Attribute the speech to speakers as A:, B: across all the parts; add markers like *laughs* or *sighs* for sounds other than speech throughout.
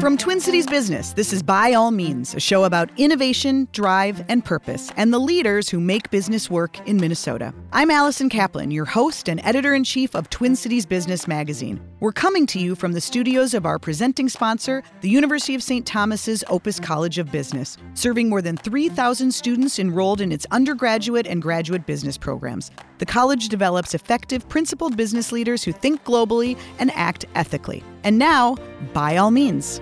A: From Twin Cities Business, this is By All Means, a show about innovation, drive, and purpose, and the leaders who make business work in Minnesota. I'm Allison Kaplan, your host and editor in chief of Twin Cities Business Magazine. We're coming to you from the studios of our presenting sponsor, the University of St. Thomas's Opus College of Business, serving more than 3,000 students enrolled in its undergraduate and graduate business programs. The college develops effective, principled business leaders who think globally and act ethically. And now, by all means.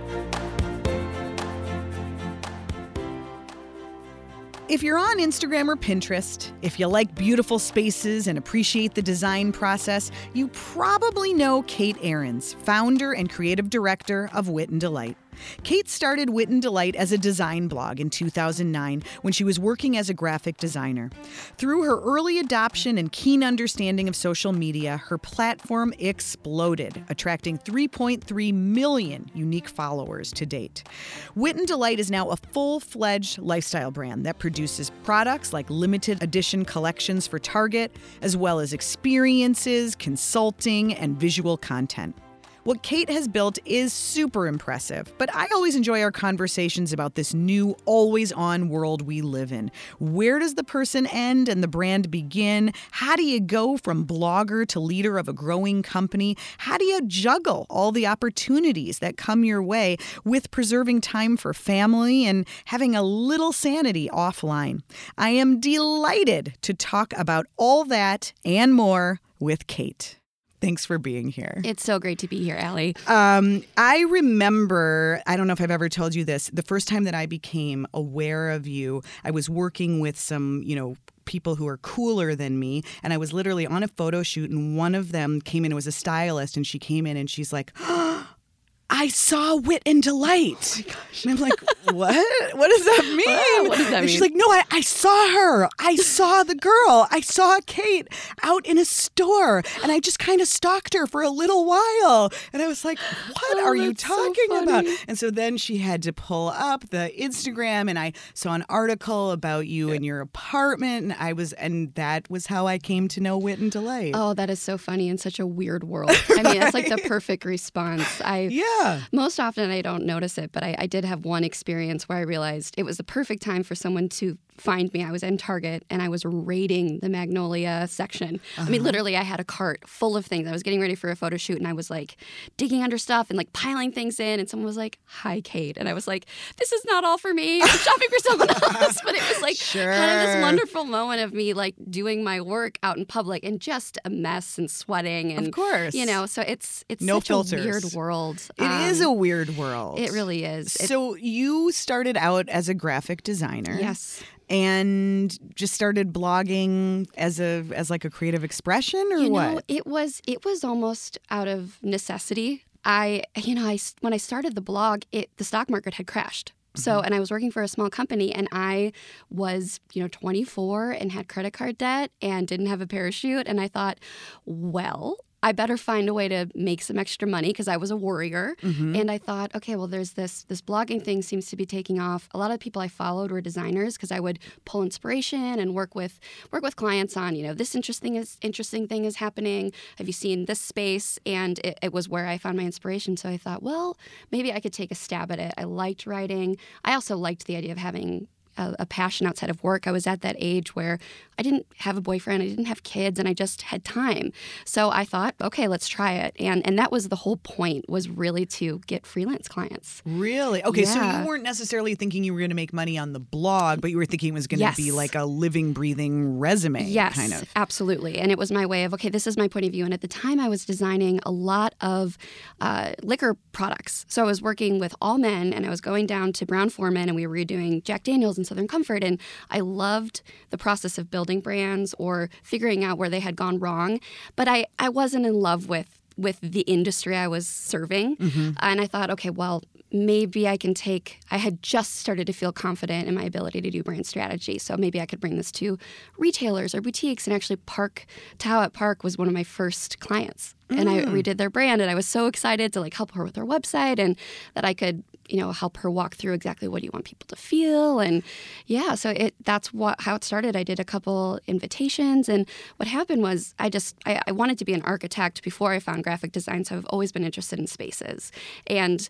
A: If you're on Instagram or Pinterest, if you like beautiful spaces and appreciate the design process, you probably know Kate Arends, founder and creative director of Wit and Delight. Kate started Wit and Delight as a design blog in 2009 when she was working as a graphic designer. Through her early adoption and keen understanding of social media, her platform exploded, attracting 3.3 million unique followers to date. Wit and Delight is now a full fledged lifestyle brand that produces products like limited edition collections for Target, as well as experiences, consulting, and visual content. What Kate has built is super impressive, but I always enjoy our conversations about this new, always on world we live in. Where does the person end and the brand begin? How do you go from blogger to leader of a growing company? How do you juggle all the opportunities that come your way with preserving time for family and having a little sanity offline? I am delighted to talk about all that and more with Kate. Thanks for being here.
B: It's so great to be here, Allie.
A: Um, I remember, I don't know if I've ever told you this, the first time that I became aware of you, I was working with some, you know, people who are cooler than me. And I was literally on a photo shoot, and one of them came in, it was a stylist, and she came in and she's like, *gasps* I saw Wit and Delight. Oh and I'm like, *laughs* what? What does that mean?
B: what does that
A: and
B: mean?
A: She's like, no, I, I saw her. I saw the girl. I saw Kate out in a store. And I just kind of stalked her for a little while. And I was like, what
B: Oh,
A: are you
B: that's so
A: talking about? And so then she had to pull up the Instagram and I saw an article about you in your apartment. And I was, and that was how I came to know Wit and Delight.
B: Oh, that is so funny in such a weird world. I mean, that's like the *laughs* perfect response. I
A: yeah.
B: Most often I don't notice it, but I, I did have one experience where I realized it was the perfect time for someone to find me. I was in Target and I was raiding the Magnolia section. I
A: Uh-huh.
B: mean, literally, I had a cart full of things. I was getting ready for a photo shoot and I was like digging under stuff and like piling things in. And someone was like, "Hi, Kate," and I was like, "This is not all for me. I'm *laughs* shopping for someone else." But it was like kind of this wonderful moment of me like doing my work out in public and just a mess and sweating and
A: Of course.
B: you know. So it's it's
A: No
B: such
A: filters.
B: a weird world.
A: It is
B: Um,
A: a weird world.
B: it really is. It-
A: So you started out as a graphic designer.
B: yes.
A: And just started blogging as a as like a creative expression or
B: You
A: what?
B: know, it was it was almost out of necessity. I you know, I when I started the blog, it the stock market had crashed. So,
A: Mm-hmm.
B: and I was working for a small company and I was, you know, 24 and had credit card debt and didn't have a parachute and I thought, well, I better find a way to make some extra money because I was a warrior.
A: Mm-hmm.
B: And I thought, okay, well, there's this this blogging thing seems to be taking off. A lot of the people I followed were designers because I would pull inspiration and work with work with clients on, you know, this interesting is interesting thing is happening. Have you seen this space? And it, it was where I found my inspiration. So I thought, well, maybe I could take a stab at it. I liked writing. I also liked the idea of having a, a passion outside of work. I was at that age where I didn't have a boyfriend, I didn't have kids, and I just had time. So I thought, okay, let's try it. And and that was the whole point was really to get freelance clients.
A: Really? Okay, so you weren't necessarily thinking you were going to make money on the blog, but you were thinking it was going to
B: Yes.
A: be like a living, breathing resume,
B: Yes,
A: kind of.
B: absolutely. And it was my way of, okay, this is my point of view. And at the time, I was designing a lot of uh, liquor products. So I was working with all men and I was going down to Brown-Forman and we were doing Jack Daniels and Southern Comfort. And I loved the process of building brands or figuring out where they had gone wrong. But I, I wasn't in love with with the industry I was serving. Mm-hmm. And I thought, okay, well, maybe I can take, I had just started to feel confident in my ability to do brand strategy. So maybe I could bring this to retailers or boutiques. And actually, Park, Tao at Park was one of my first clients. And I mm. redid their brand, and I was so excited to like help her with her website, and that I could, you know, help her walk through exactly what you want people to feel, and yeah. So it that's what how it started. I did a couple invitations, and what happened was I just I, I wanted to be an architect before I found graphic design, so I've always been interested in spaces, and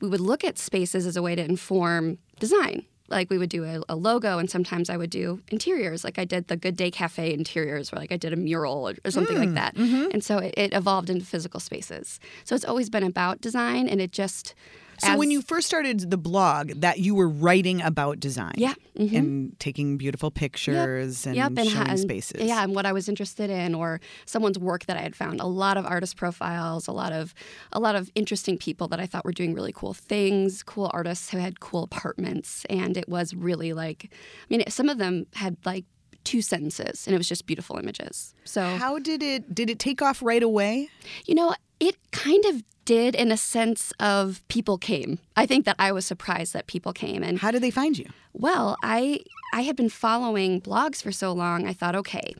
B: we would look at spaces as a way to inform design like we would do a, a, logo and sometimes i would do interiors. Like i did the good day cafe interiors where like i did a mural or, or something mm, like that. mm-hmm. and so it, it, evolved into physical spaces. So it's always been about design and it just
A: so when you first started the blog, that you were writing about design,
B: yeah, mm-hmm.
A: and taking beautiful pictures yep. and
B: yep.
A: showing
B: and,
A: spaces,
B: yeah, and what I was interested in, or someone's work that I had found. A lot of artist profiles, a lot of a lot of interesting people that I thought were doing really cool things, cool artists who had cool apartments, and it was really like, I mean, some of them had like two sentences and it was just beautiful images. So
A: How did it did it take off right away?
B: You know, it kind of did in a sense of people came. I think that I was surprised that people came and
A: How did they find you?
B: Well, I I had been following blogs for so long. I thought, okay,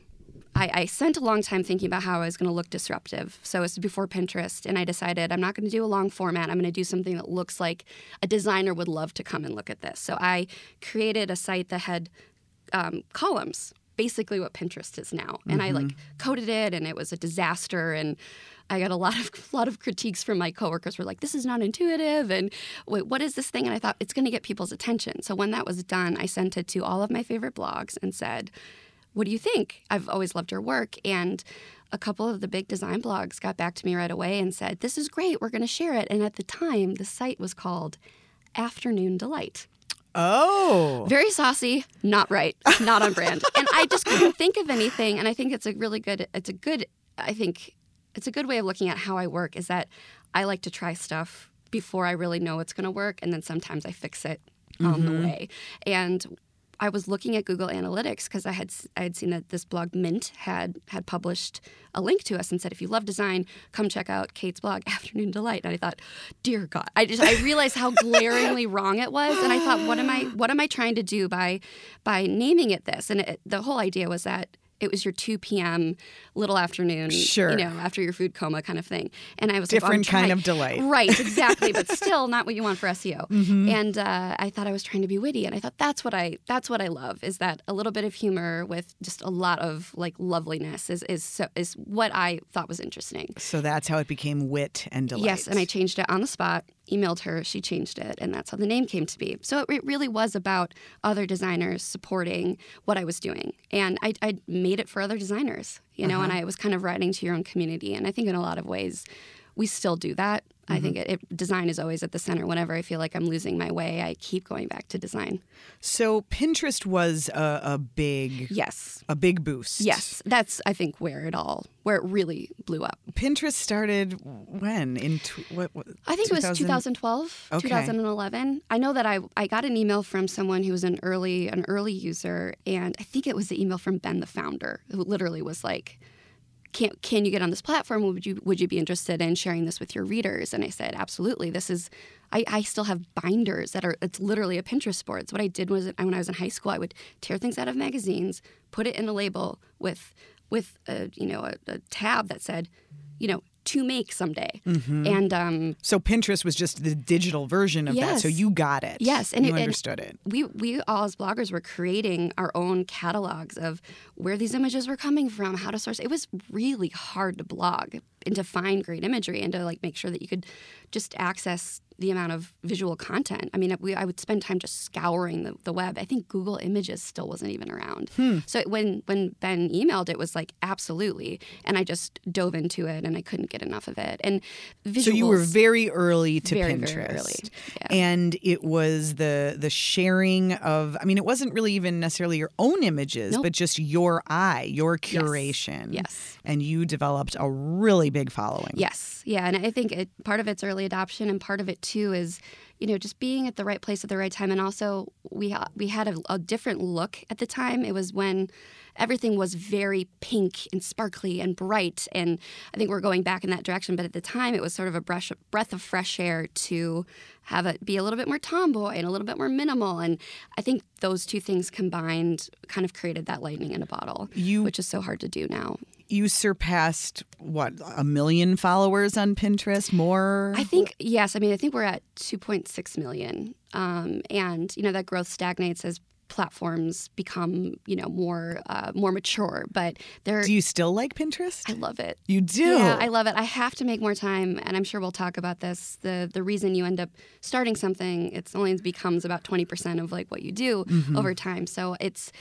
B: I, I spent a long time thinking about how I was going to look disruptive. So it was before Pinterest, and I decided I'm not going to do a long format. I'm going to do something that looks like a designer would love to come and look at this. So I created a site that had um, columns, basically what Pinterest is now, and mm-hmm. I like mm-hmm. coded it, and it was a disaster, and I got a lot of a *laughs* lot of critiques from my coworkers were like, "This is not intuitive," and "Wait, what is this thing?" And I thought it's going to get people's attention. So when that was done, I sent it to all of my favorite blogs and said, "What do you think? I've always loved your work." And a couple of the big design blogs got back to me right away and said, "This is great. We're going to share it." And at the time, the site was called Afternoon Delight.
A: Oh.
B: Very saucy, not right, not on brand. and I just couldn't think of anything. And I think it's a really good, it's a good, I think it's a good way of looking at how I work is that I like to try stuff before I really know it's going to work, and then sometimes I fix it mm-hmm. on the mm-hmm. way. And I was looking at Google Analytics because I had I had seen that this blog Mint had had published a link to us and said, if you love design, come check out Kate's blog, *laughs* Afternoon Delight. And I thought, dear God, I just I realized how glaringly *laughs* wrong it was, and I thought, what am I what am I trying to do by by naming it this? And it, the whole idea was that it was your 2 p.m. little afternoon,
A: sure.
B: you know, after your food coma kind of thing. And I was
A: different
B: like,
A: kind of delight,
B: right? Exactly, but *laughs* still not what you want for SEO. Mm-hmm. And uh, I thought I was trying to be witty, and I thought that's what I that's what I love is that a little bit of humor with just a lot of like loveliness is is so, is what I thought was interesting.
A: So that's how it became wit and delight.
B: Yes, and I changed it on the spot emailed her, she changed it, and that's how the name came to be. So it really was about other designers supporting what I was doing. And I, I made it for other designers, you know, uh-huh. and I was kind of writing to your own community. And I think in a lot of ways, we still do that. Mm-hmm. I think mm-hmm. it, it, design is always at the center. Whenever I feel like I'm losing my way, I keep going back to design.
A: So Pinterest was a, a big
B: yes,
A: a big boost.
B: Yes, that's I think where it all where it really blew up.
A: Pinterest started when in tw- what, what,
B: I think 2000? it was 2012, okay. 2011. I know that I I got an email from someone who was an early an early user, and I think it was the email from Ben, the founder, who literally was like can, can you get on this platform? Would you would you be interested in sharing this with your readers? And I said, absolutely. This is I, I still have binders that are it's literally a Pinterest board. So what I did was when I was in high school, I would tear things out of magazines, put it in a label with with a you know a, a tab that said, you know, to make someday. Mm-hmm. And um,
A: so Pinterest was just the digital version of yes. that. So you got it.
B: Yes,
A: and you it, understood
B: and
A: it.
B: We we all as bloggers were creating our own catalogs of where these images were coming from, how to source. It was really hard to blog and to find great imagery and to like make sure that you could just access the amount of visual content. I mean, we, I would spend time just scouring the, the web. I think Google Images still wasn't even around. Hmm. So when when Ben emailed, it was like absolutely, and I just dove into it, and I couldn't get enough of it. And visuals,
A: so you were very early to
B: very,
A: Pinterest,
B: very early. Yeah.
A: and it was the the sharing of. I mean, it wasn't really even necessarily your own images, nope. but just your eye, your curation.
B: Yes. yes.
A: And you developed a really big following.
B: Yes. Yeah, and I think it, part of it's early adoption, and part of it too is you know just being at the right place at the right time. And also we we had a, a, different look at the time. It was when everything was very pink and sparkly and bright and i think we're going back in that direction. But at the time it was sort of a brush, breath of fresh air to have it be a little bit more tomboy and a little bit more minimal. And i think those two things combined kind of created that lightning in a bottle you, which is so hard to do now
A: you surpassed what a million followers on Pinterest more
B: I think yes I mean I think we're at 2.6 million um, and you know that growth stagnates as platforms become you know more uh, more mature. But they're
A: Do you still like Pinterest?
B: I love it.
A: you do.
B: Yeah, I love it. I have to make more time, and I'm sure we'll talk about this. the The reason you end up starting something, it's only becomes about twenty percent of like what you do
A: Mm-hmm.
B: over time. So it's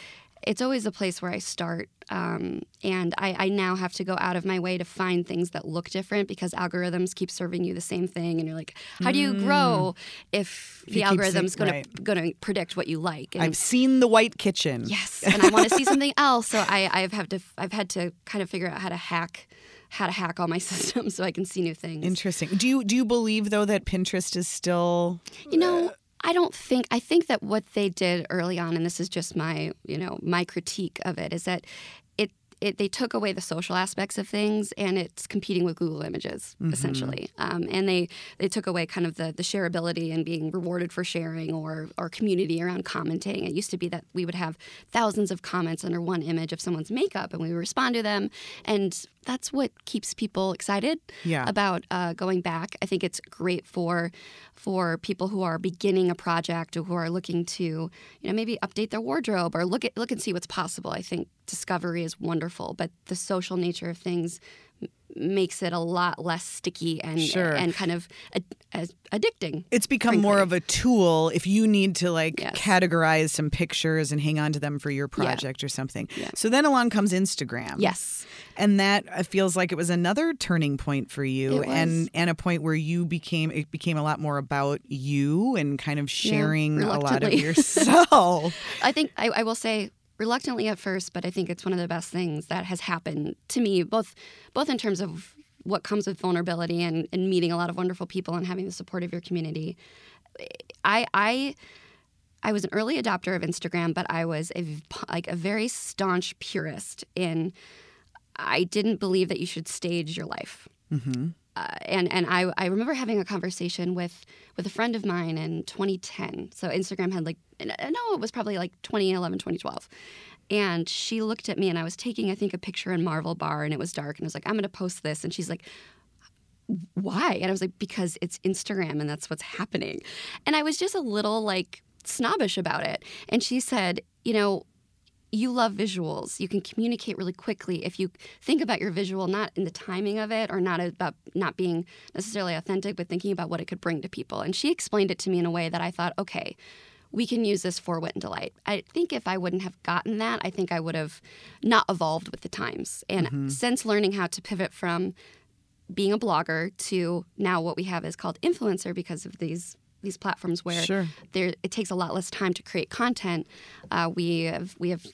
B: it's always a place where I start, um, and I, I now have to go out of my way to find things that look different because algorithms keep serving you the same thing, and you're like, how do you grow if the
A: Mm.
B: algorithm's going
A: right.
B: to predict what you like? And
A: I've seen the White Kitchen.
B: Yes, and I want to see *laughs* something else. So I, I've had to, I've had to kind of figure out how to hack, how to hack all my *laughs* systems so I can see new things.
A: Interesting. Do you do you believe though that Pinterest is still
B: You know, I don't think. I think that what they did early on, and this is just my, you know, my critique of it, is that it. It, they took away the social aspects of things, and it's competing with Google Images essentially. Um, and they they took away kind of the the shareability and being rewarded for sharing or or community around commenting. It used to be that we would have thousands of comments under one image of someone's makeup, and we would respond to them, and that's what keeps people excited
A: Yeah.
B: about uh, going back. I think it's great for for people who are beginning a project or who are looking to, you know, maybe update their wardrobe or look at look and see what's possible. I think discovery is wonderful, but the social nature of things makes it a lot less sticky and
A: Sure.
B: and kind of ad- addicting.
A: it's become more of a tool if you need to like
B: Yes.
A: categorize some pictures and hang on to them for your project or something.
B: Yeah.
A: So then along comes Instagram.
B: Yes.
A: And that uh, feels like it was another turning point for you and and a point where you became it became a lot more about you and kind of sharing a lot of *laughs* yourself.
B: I think I, I will say reluctantly at first, but I think it's one of the best things that has happened to me, both both in terms of what comes with vulnerability and, and meeting a lot of wonderful people and having the support of your community. I I I was an early adopter of Instagram, but I was a like a very staunch purist in. I didn't believe that you should stage your life. Mm-hmm. Uh, and and I, I remember having a conversation with with a friend of mine in 2010. So Instagram had like no, it was probably like 2011, 2012. And she looked at me and I was taking I think a picture in Marvel Bar and it was dark and I was like I'm going to post this and she's like why? And I was like because it's Instagram and that's what's happening. And I was just a little like snobbish about it. And she said, you know, you love visuals. You can communicate really quickly if you think about your visual, not in the timing of it or not about not being necessarily authentic, but thinking about what it could bring to people. And she explained it to me in a way that I thought, okay, we can use this for wit and delight. I think if I wouldn't have gotten that, I think I would have not evolved with the times. And since learning how to pivot from being a blogger to now what we have is called influencer because of these these platforms where
A: Sure.
B: there it takes a lot less time to create content. Uh, we have we have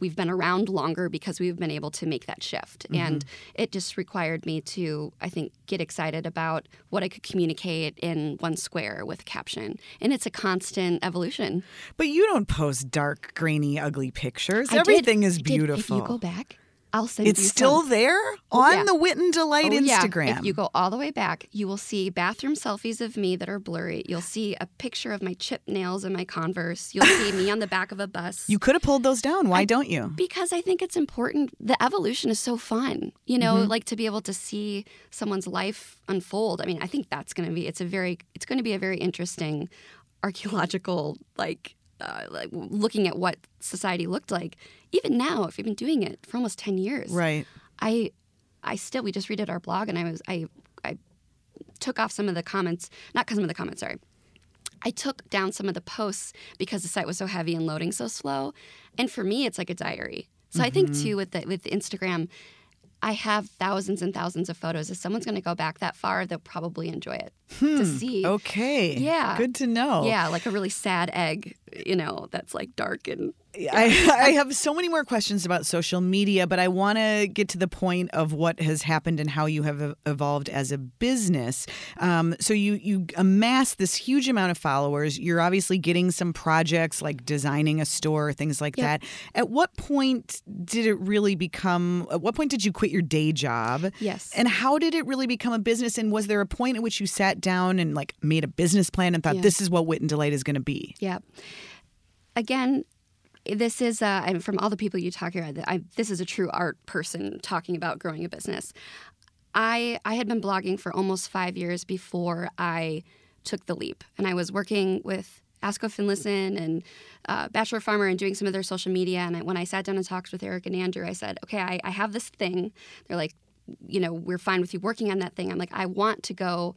B: we've been around longer because we've been able to make that shift, mm-hmm. and it just required me to I think get excited about what I could communicate in one square with caption, and it's a constant evolution.
A: But you don't post dark, grainy, ugly pictures.
B: I did-
A: Everything is
B: I did-
A: beautiful.
B: if you go back, I'll send
A: it's
B: you
A: still
B: some.
A: there on
B: yeah.
A: the Wit and Delight
B: Oh, yeah.
A: Instagram.
B: If you go all the way back, you will see bathroom selfies of me that are blurry. You'll see a picture of my chip nails and my Converse. You'll see me on the back of a bus. *laughs*
A: You could have pulled those down. Why don't you?
B: because I think it's important. The evolution is so fun, you know,
A: Mm-hmm.
B: like to be able to see someone's life unfold. I mean, I think that's going to be it's a very it's going to be a very interesting archaeological like uh, like looking at what society looked like. Even now, if you've been doing it for almost ten years,
A: Right.
B: I I still we just redid our blog and I was I I took off some of the comments, not some of the comments, sorry. I took down some of the posts because the site was so heavy and loading so slow. And for me it's like a diary. So I think mm-hmm. too with the with Instagram I have thousands and thousands of photos. If someone's going to go back that far, they'll probably enjoy it to hmm. see.
A: Okay.
B: Yeah.
A: Good to know.
B: Yeah, like a really sad egg, you know, that's like dark and
A: I, *laughs* I have so many more questions about social media, but I want to get to the point of what has happened and how you have evolved as a business. Um, so you you amass this huge amount of followers. You're obviously getting some projects like designing a store, things like
B: Yep.
A: that. At what point did it really become? At what point did you quit your day job?
B: Yes.
A: And how did it really become a business? And was there a point at which you sat down and like made a business plan and thought
B: Yeah.
A: this is what Wit and Delight is going to be?
B: Yeah. Again, this is uh, and from all the people you talk here, I, this is a true art person talking about growing a business. I I had been blogging for almost five years before I took the leap, and I was working with Askov Finlayson and uh, Bachelor Farmer and doing some of their social media. And I, when I sat down and talked with Eric and Andrew, I said, okay, I, I have this thing. They're like, you know, we're fine with you working on that thing. I'm like, I want to go.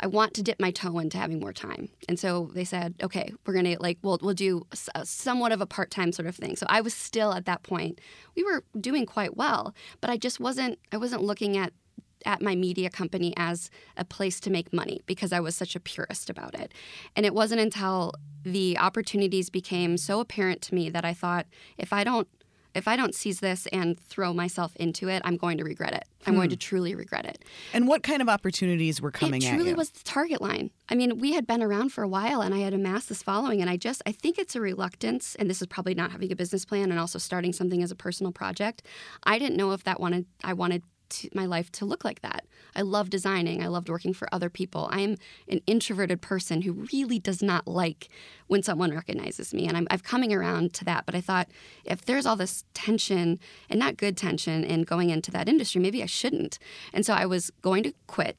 B: I want to dip my toe into having more time. And so they said, okay, we're going to like, we'll, we'll do uh, somewhat of a part time sort of thing. So I was still at that point, we were doing quite well, but I just wasn't, I wasn't looking at at my media company as a place to make money because I was such a purist about it. And it wasn't until the opportunities became so apparent to me that I thought if I don't if I don't seize this and throw myself into it, I'm going to regret it. I'm hmm. going to truly regret it.
A: And what kind of opportunities were coming
B: it truly was the target line. I mean, we had been around for a while and I had amassed this following and I just I think it's a reluctance and this is probably not having a business plan and also starting something as a personal project. I didn't know if that wanted I wanted to my life to look like that. I love designing. I loved working for other people. I'm an introverted person who really does not like when someone recognizes me. And I'm, I'm coming around to that. But I thought if there's all this tension and not good tension in going into that industry, maybe I shouldn't. And so I was going to quit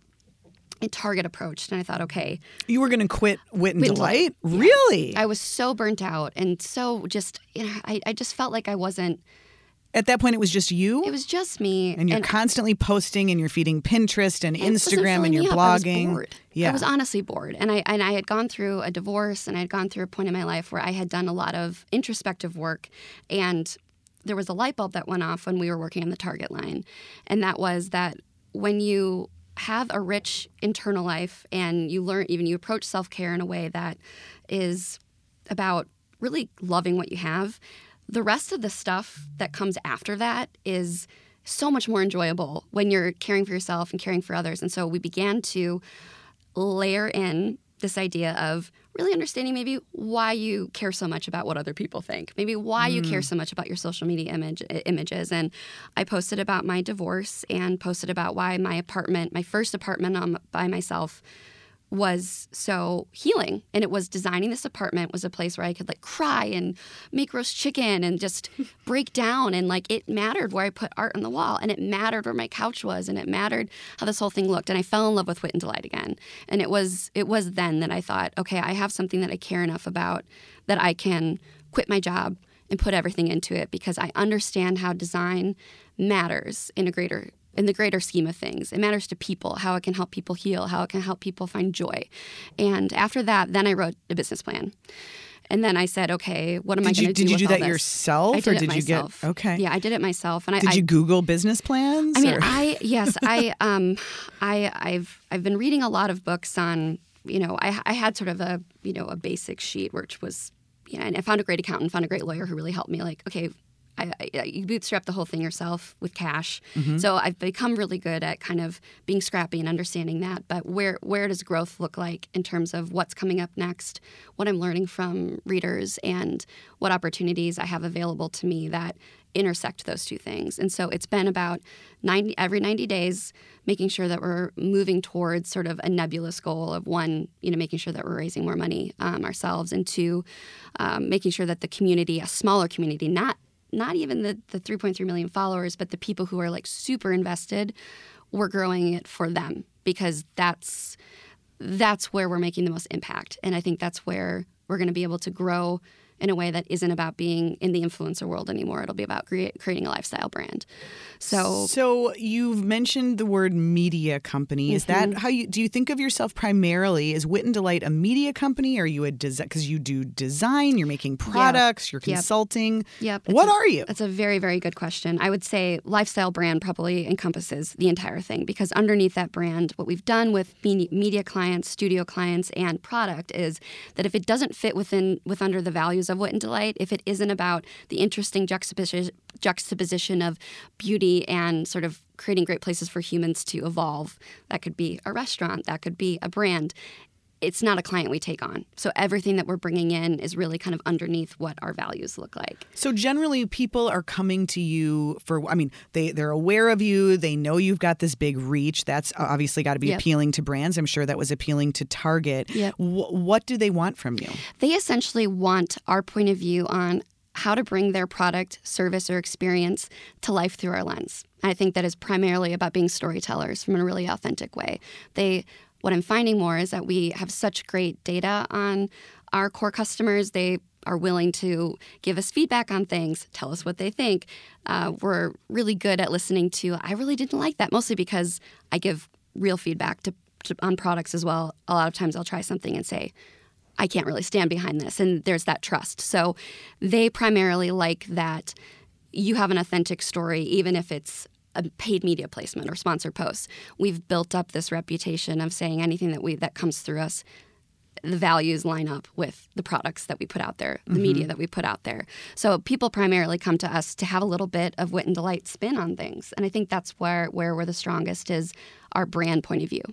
B: and Target approached, and I thought, okay.
A: You were going to quit Wit and Delight? Delight? Really?
B: I was so burnt out and so just, you know, I, I just felt like I wasn't
A: at that point, it was just you.
B: It was just me,
A: and you're and constantly posting, and you're feeding Pinterest and Instagram, and you're blogging.
B: I was yeah, I was honestly bored, and I and I had gone through a divorce, and I had gone through a point in my life where I had done a lot of introspective work, and there was a light bulb that went off when we were working on the Target line, and that was that when you have a rich internal life and you learn even you approach self-care in a way that is about really loving what you have the rest of the stuff that comes after that is so much more enjoyable when you're caring for yourself and caring for others. And so we began to layer in this idea of really understanding maybe why you care so much about what other people think, maybe why mm. you care mm. so much about your social media image images. And I posted about my divorce and posted about why my apartment, my first apartment by myself, was so healing. And it was designing this apartment was a place where i could like cry and make roast chicken and just *laughs* break down. And like it mattered where i put art on the wall and it mattered where my couch was and it mattered how this whole thing looked. And i fell in love with wit and delight again. And it was it was then that i thought okay i have something that i care enough about that i can quit my job and put everything into it because i understand how design matters in a greater in the greater scheme of things. It matters to people, how it can help people heal, how it can help people find joy. And after that, then I wrote a business plan. And then I said, okay, what am
A: did
B: I going to
A: do? Did you do that
B: this?
A: yourself,
B: I did
A: or did
B: you
A: get? Okay,
B: yeah, I did it myself.
A: And I did you Google business plans?
B: I mean, or? I *laughs* yes, I um, I I've I've been reading a lot of books on. You know, I I had sort of a you know a basic sheet which was you know, and I found a great accountant, found a great lawyer who really helped me. Like, okay, I, I, you bootstrap the whole thing yourself with cash. Mm-hmm. So I've become really good at kind of being scrappy and understanding that. But where where does growth look like in terms of what's coming up next, what I'm learning from readers, and what opportunities I have available to me that intersect those two things. And so it's been about 90 every 90 days making sure that we're moving towards sort of a nebulous goal of one, you know, making sure that we're raising more money um, ourselves, and two, um, making sure that the community, a smaller community, not not even the, the 3.3 million followers, but the people who are like super invested, we're growing it for them because that's that's where we're making the most impact. And I think that's where we're going to be able to grow in a way that isn't about being in the influencer world anymore. It'll be about creating a lifestyle brand. So,
A: so you've mentioned the word media company. Is mm-hmm. that how you do? You think of yourself primarily as Wit and Delight a media company? Or are you a design? Because you do design, you're making products, you're consulting.
B: Yep.
A: What
B: a,
A: are you?
B: That's a very very good question. I would say lifestyle brand probably encompasses the entire thing because underneath that brand, what we've done with media clients, studio clients, and product is that if it doesn't fit within with under the values of Wit and Delight if it isn't about the interesting juxtaposition, juxtaposition of beauty and sort of creating great places for humans to evolve. That could be a restaurant, that could be a brand it's not a client we take on. So everything that we're bringing in is really kind of underneath what our values look like.
A: So generally people are coming to you for I mean they they're aware of you, they know you've got this big reach. That's obviously got to be yep. appealing to brands. I'm sure that was appealing to Target.
B: Yep.
A: W- what do they want from you?
B: They essentially want our point of view on how to bring their product, service, or experience to life through our lens. I think that is primarily about being storytellers from a really authentic way. They what I'm finding more is that we have such great data on our core customers, they are willing to give us feedback on things, tell us what they think. Uh, we're really good at listening to, I really didn't like that, mostly because I give real feedback to, to, on products as well. A lot of times I'll try something and say, I can't really stand behind this. And there's that trust. So they primarily like that you have an authentic story, even if it's paid media placement or sponsored posts. We've built up this reputation of saying anything that we that comes through us the values line up with the products that we put out there, the mm-hmm. media that we put out there. So people primarily come to us to have a little bit of wit and delight spin on things, and I think that's where where we're the strongest is our brand point of view.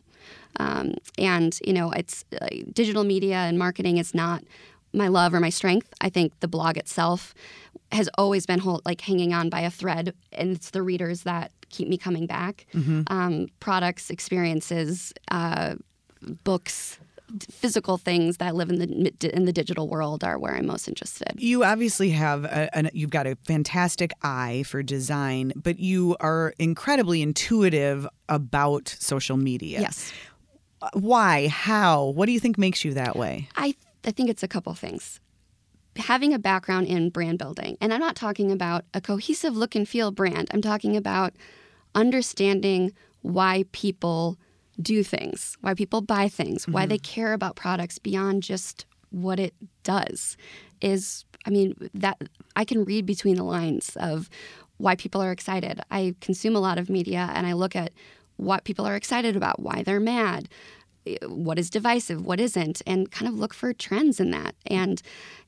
B: Um, and you know, it's uh, digital media and marketing is not my love or my strength. I think the blog itself has always been like hanging on by a thread, and it's the readers that keep me coming back. Mm-hmm. Um, products, experiences, uh, books, physical things that live in the in the digital world are where I'm most interested.
A: You obviously have a, an, you've got a fantastic eye for design, but you are incredibly intuitive about social media.
B: Yes.
A: Why? How? What do you think makes you that way?
B: I I think it's a couple things having a background in brand building, and I'm not talking about a cohesive look and feel brand, I'm talking about understanding why people do things, why people buy things, mm-hmm. why they care about products beyond just what it does is I mean that I can read between the lines of why people are excited. I consume a lot of media and I look at what people are excited about, why they're mad, what is divisive, what isn't, and kind of look for trends in that. And,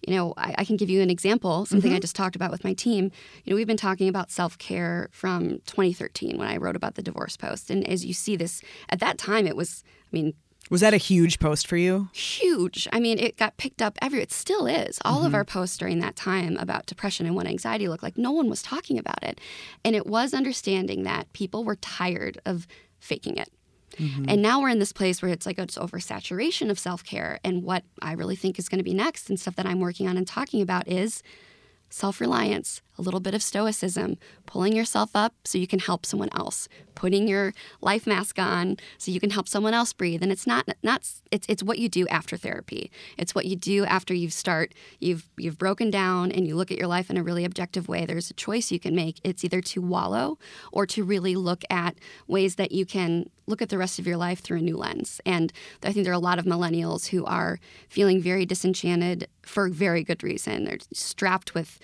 B: you know, I, I can give you an example, something mm-hmm. I just talked about with my team. You know, we've been talking about self care from 2013 when I wrote about the divorce post. And as you see this, at that time, it was, I mean,
A: was that a huge post for you?
B: Huge. I mean, it got picked up every. It still is. All mm-hmm. of our posts during that time about depression and what anxiety looked like, no one was talking about it. And it was understanding that people were tired of faking it. Mm-hmm. And now we're in this place where it's like it's oversaturation of self care. And what I really think is going to be next and stuff that I'm working on and talking about is self reliance, a little bit of stoicism, pulling yourself up so you can help someone else, putting your life mask on so you can help someone else breathe. And it's not not it's it's what you do after therapy. It's what you do after you start you've you've broken down and you look at your life in a really objective way. There's a choice you can make. It's either to wallow or to really look at ways that you can look at the rest of your life through a new lens. And I think there are a lot of millennials who are feeling very disenchanted for very good reason. They're strapped with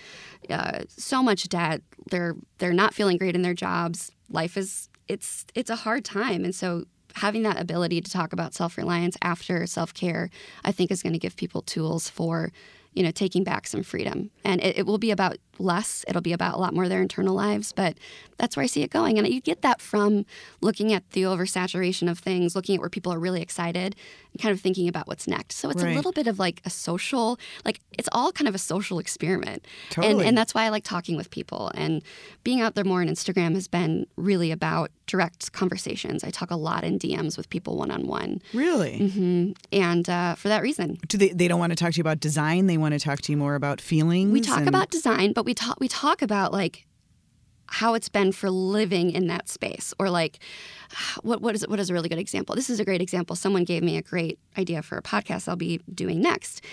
B: uh, so much debt. They're they're not feeling great in their jobs. Life is it's it's a hard time, and so having that ability to talk about self reliance after self care, I think, is going to give people tools for you know taking back some freedom. And it, it will be about less. It'll be about a lot more of their internal lives, but that's where I see it going. And you get that from looking at the oversaturation of things, looking at where people are really excited, and kind of thinking about what's next. So it's right. a little bit of like a social, like it's all kind of a social experiment.
A: Totally.
B: And, and that's why I like talking with people. And being out there more on Instagram has been really about direct conversations. I talk a lot in DMs with people one on one.
A: Really?
B: Mm-hmm. And uh, for that reason.
A: Do they, they don't want to talk to you about design? They want to talk to you more about feelings?
B: We talk and... about design, but but we talk we talk about like how it's been for living in that space or like *sighs* what what is what is a really good example? This is a great example. Someone gave me a great idea for a podcast i'll be doing next.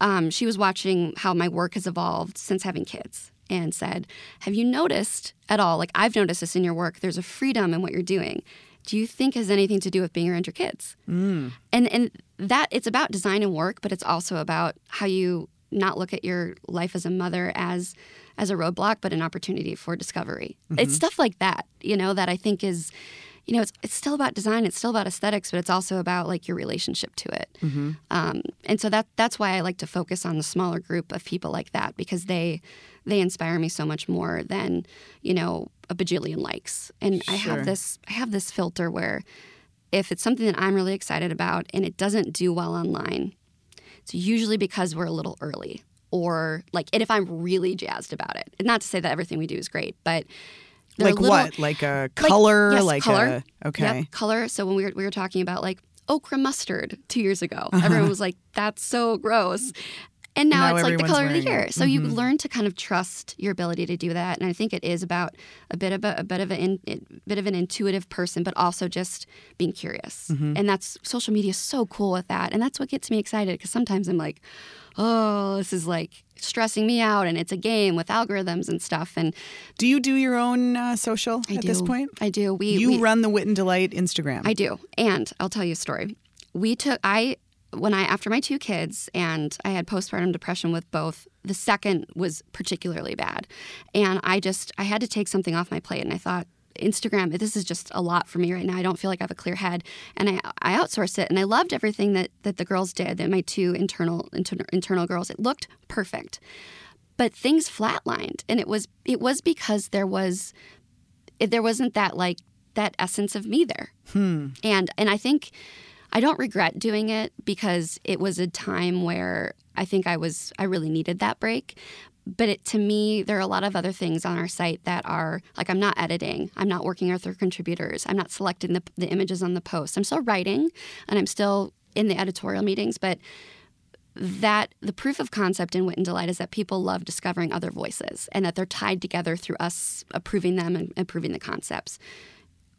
B: Um, she was watching how my work has evolved since having kids and said have you noticed at all like i've noticed this in your work there's a freedom in what you're doing. Do you think has anything to do with being around your kids?
A: Mm.
B: and and that it's about design and work but it's also about how you not look at your life as a mother as as a roadblock, but an opportunity for discovery. Mm-hmm. It's stuff like that, you know, that I think is, you know, it's it's still about design, it's still about aesthetics, but it's also about like your relationship to it.
A: Mm-hmm.
B: Um, and so that that's why I like to focus on the smaller group of people like that because they they inspire me so much more than you know a bajillion likes. And sure. I have this I have this filter where if it's something that I'm really excited about and it doesn't do well online, it's usually because we're a little early or like, and if I'm really jazzed about it. and Not to say that everything we do is great, but
A: like little, what? Like a color?
B: Like, yes,
A: like
B: color.
A: A, okay.
B: Yep, color. So when we were, we were talking about like okra mustard two years ago, uh-huh. everyone was like, that's so gross. And now,
A: Now
B: it's like the color of the year.
A: it.
B: So you
A: Mhm.
B: learn to kind of trust your ability to do that, and I think it is about a bit of a, a bit of an in, bit of an intuitive person, but also just being curious.
A: Mm-hmm.
B: And that's social media is so cool with that, and that's what gets me excited because sometimes I'm like, oh, this is like stressing me out, and it's a game with algorithms and stuff. And
A: Do you do your own uh, social
B: I
A: at
B: do
A: this point?
B: I do. We
A: You
B: we,
A: run the Wit and Delight Instagram.
B: I do. And I'll tell you a story. We took I when I after my two kids and I had postpartum depression with both. The second was particularly bad. And I just I had to take something off my plate and I thought Instagram, this is just a lot for me right now. I don't feel like I have a clear head. And I, I outsourced it and I loved everything that, that the girls did, that my two internal, internal internal girls. It looked perfect. But things flatlined. And it was it was because there was it, there wasn't that like that essence of me there. Hmm. And and I think I don't regret doing it because it was a time where I think I was I really needed that break. But it, to me, there are a lot of other things on our site that are like I'm not editing, I'm not working with our contributors, I'm not selecting the, the images on the post. I'm still writing, and I'm still in the editorial meetings. But that the proof of concept in Wit and Delight is that people love discovering other voices and that they're tied together through us approving them and approving the concepts.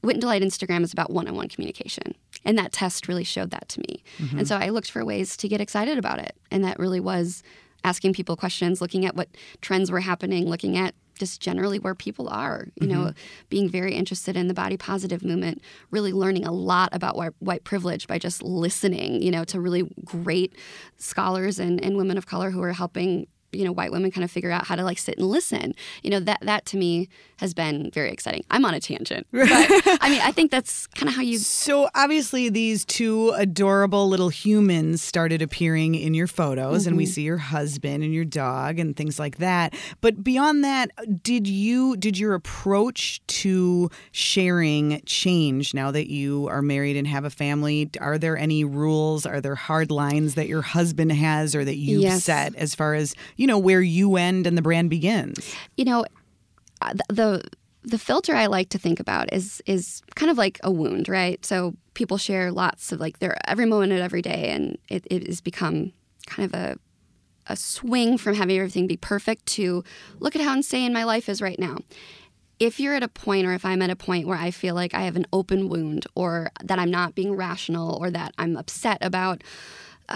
B: Wit and Delight Instagram is about one on one communication. And that test really showed that to me. And mm-hmm. so I looked for ways to get excited about it. And that really was asking people questions, looking at what trends were happening, looking at just generally where people are, you know, mm-hmm. being very interested in the body positive movement, really learning a lot about white, white privilege by just listening, you know, to really great scholars and, and women of color who are helping you know white women kind of figure out how to like sit and listen you know that that to me has been very exciting i'm on a tangent *laughs* but i mean i think that's kind of how you
A: So obviously, these two adorable little humans started appearing in your photos, and we
B: Mm-hmm.
A: see your husband and your dog and things like that. But beyond that, did you did your approach to sharing change now that you are married and have a family? Are there any rules? Are there hard lines that your husband has or that you've
B: Yes.
A: set as far as you know where you end and the brand begins?
B: you know uh, the the filter I like to think about is is kind of like a wound, right? So people share lots of like their every moment of every day, and it, it has become kind of a a swing from having everything be perfect to look at how insane my life is right now. If you're at a point, or if I'm at a point where I feel like I have an open wound, or that I'm not being rational, or that I'm upset about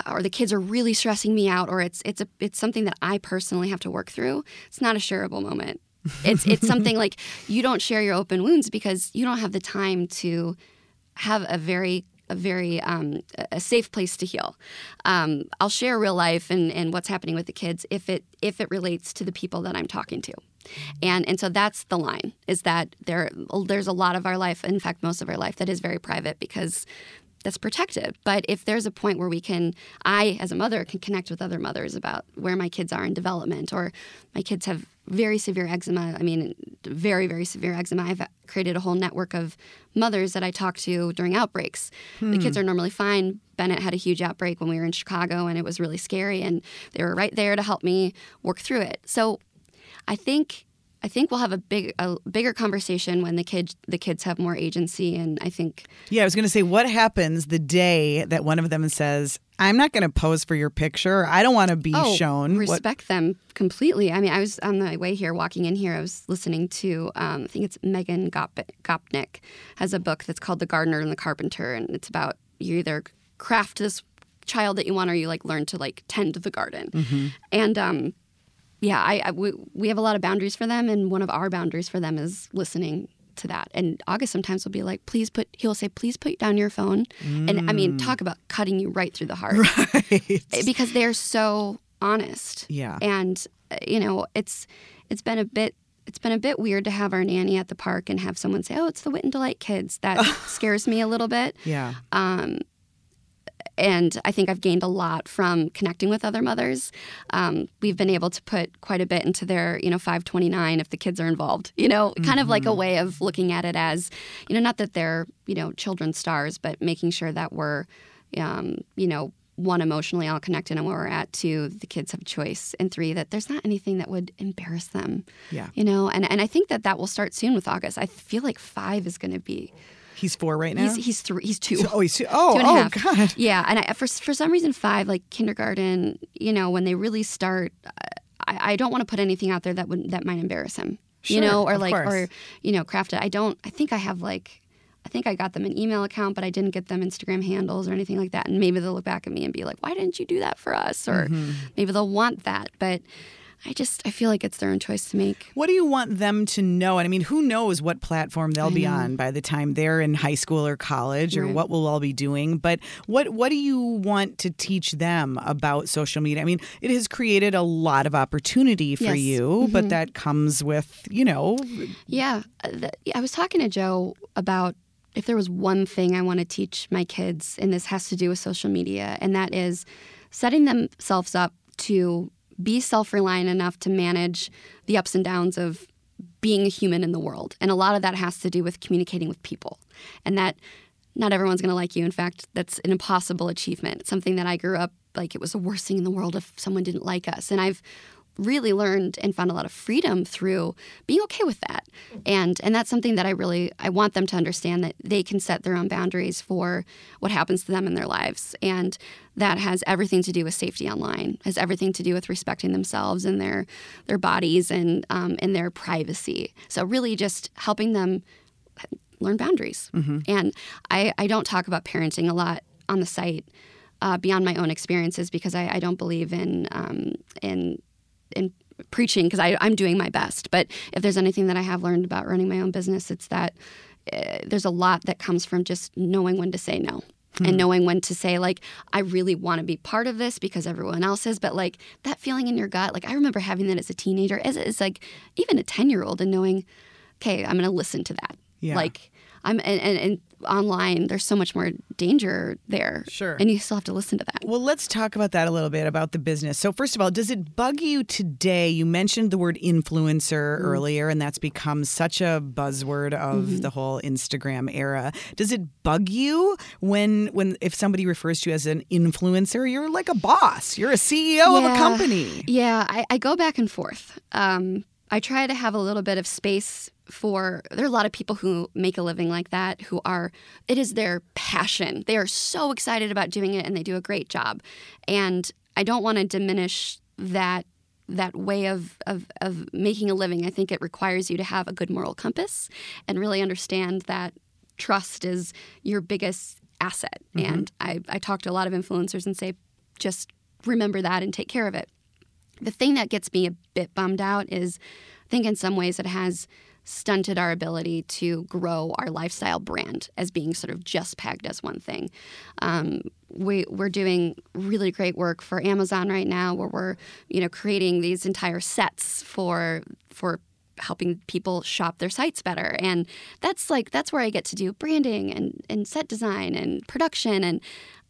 B: or the kids are really stressing me out or it's it's a it's something that I personally have to work through it's not a shareable moment it's it's something *laughs* like you don't share your open wounds because you don't have the time to have a very a very um, a safe place to heal. Um, I'll share real life and, and what's happening with the kids if it if it relates to the people that I'm talking to, and and so that's the line is that there there's a lot of our life, in fact most of our life that is very private because that's protected. But if there's a point where we can, I as a mother can connect with other mothers about where my kids are in development, or my kids have very severe eczema. I mean, very, very severe eczema. I've created a whole network of mothers that I talk to during outbreaks. The kids hmm. are normally fine. Bennett had a huge outbreak when we were in Chicago, and it was really scary. And they were right there to help me work through it. So I think I think we'll have a big a bigger conversation when the kids the kids have more agency and I think
A: Yeah, I was going to say, what happens the day that one of them says, "I'm not going to pose for your picture. I don't want to be shown." What-
B: Oh, Respect them completely. I mean, I was on the way here, walking in here. I was listening to, um, I think it's Megan Gop- Gopnik has a book that's called The Gardener and the Carpenter, and it's about you either craft this child that you want, or you like learn to like tend the garden.
A: Mm-hmm.
B: And um, yeah, I, I we, we have a lot of boundaries for them, and one of our boundaries for them is listening to that. And August sometimes will be like, please put, he'll say, please put down your phone. And I mean, talk about cutting you right through the heart *laughs*
A: right.
B: because they're so honest.
A: Yeah.
B: And uh, you know, it's it's been a bit it's been a bit weird to have our nanny at the park and have someone say, "Oh, it's the Wit and Delight kids." That *laughs* scares me a little bit.
A: Yeah.
B: Um, and I think I've gained a lot from connecting with other mothers. Um, we've been able to put quite a bit into their, you know, 529 if the kids are involved. You know, kind of like a way of looking at it as, you know, not that they're, you know, children's stars, but making sure that we're, um, you know, one emotionally all connected and where we're at. Two, the kids have a choice, and three, that there's not anything that would embarrass them.
A: Yeah.
B: You know, and and I think that that will start soon with August. I feel like five is going to be
A: He's four right now.
B: He's he's three. He's two.
A: oh, he's two. *laughs* Oh,
B: Two and a
A: oh,
B: half.
A: God.
B: Yeah, and I, for for some reason, five like kindergarten. You know, when they really start, I, I don't want to put anything out there that would that might embarrass him. you know, or like
A: course.
B: or you know, craft it. I don't. I think I have like. I think I got them an email account, but I didn't get them Instagram handles or anything like that. And maybe they'll look back at me and be like, "Why didn't you do that for us?" Or
A: Mm-hmm.
B: maybe they'll want that. But I just I feel like it's their own choice to make.
A: What do you want them to know? And I mean, who knows what platform they'll be on by the time they're in high school or college, or
B: Right.
A: what we'll all be doing. But what what do you want to teach them about social media? I mean, it has created a lot of opportunity for
B: Yes.
A: you, but that comes with you know,
B: Yeah, uh, I was talking to Joe about if there was one thing I want to teach my kids, and this has to do with social media, and that is setting themselves up to be self reliant enough to manage the ups and downs of being a human in the world. And a lot of that has to do with communicating with people, and that not everyone's going to like you. In fact, that's an impossible achievement. Something that I grew up like it was the worst thing in the world if someone didn't like us. And I've really learned and found a lot of freedom through being okay with that. And and that's something that I really I want them to understand that they can set their own boundaries for what happens to them in their lives. And that has everything to do with safety online, has everything to do with respecting themselves and their their bodies and um, and their privacy. So really just helping them learn boundaries. And I, I don't talk about parenting a lot on the site uh, beyond my own experiences because I, I don't believe in um, in in preaching because I'm doing my best. But if there's anything that I have learned about running my own business, it's that uh, there's a lot that comes from just knowing when to say no. And knowing when to say, like, I really want to be part of this because everyone else is, but like that feeling in your gut, like I remember having that as a teenager, as, as like even a 10 year old, and knowing, okay, I'm going to listen to that.
A: Yeah.
B: Like, I'm, and, and, and online, there's so much more danger there.
A: Sure.
B: And you still have to listen to that.
A: Well, let's talk about that a little bit about the business. So, first of all, does it bug you today? You mentioned the word influencer earlier, and that's become such a buzzword of the whole Instagram era. Does it bug you when, when if somebody refers to you as an influencer? You're like a boss. You're a CEO of a company.
B: Yeah, I, I go back and forth. Um, I try to have a little bit of space for. There are a lot of people who make a living like that who are. It is their passion. They are so excited about doing it, and they do a great job. And I don't want to diminish that that way of, of of making a living. I think it requires you to have a good moral compass and really understand that trust is your biggest asset. Mm-hmm. And I, I talk to a lot of influencers and say, just remember that and take care of it. The thing that gets me a bit bummed out is I think in some ways it has stunted our ability to grow our lifestyle brand as being sort of just pegged as one thing. Um, we, we're doing really great work for Amazon right now where we're you know creating these entire sets for for helping people shop their sites better and that's like that's where i get to do branding and, and set design and production and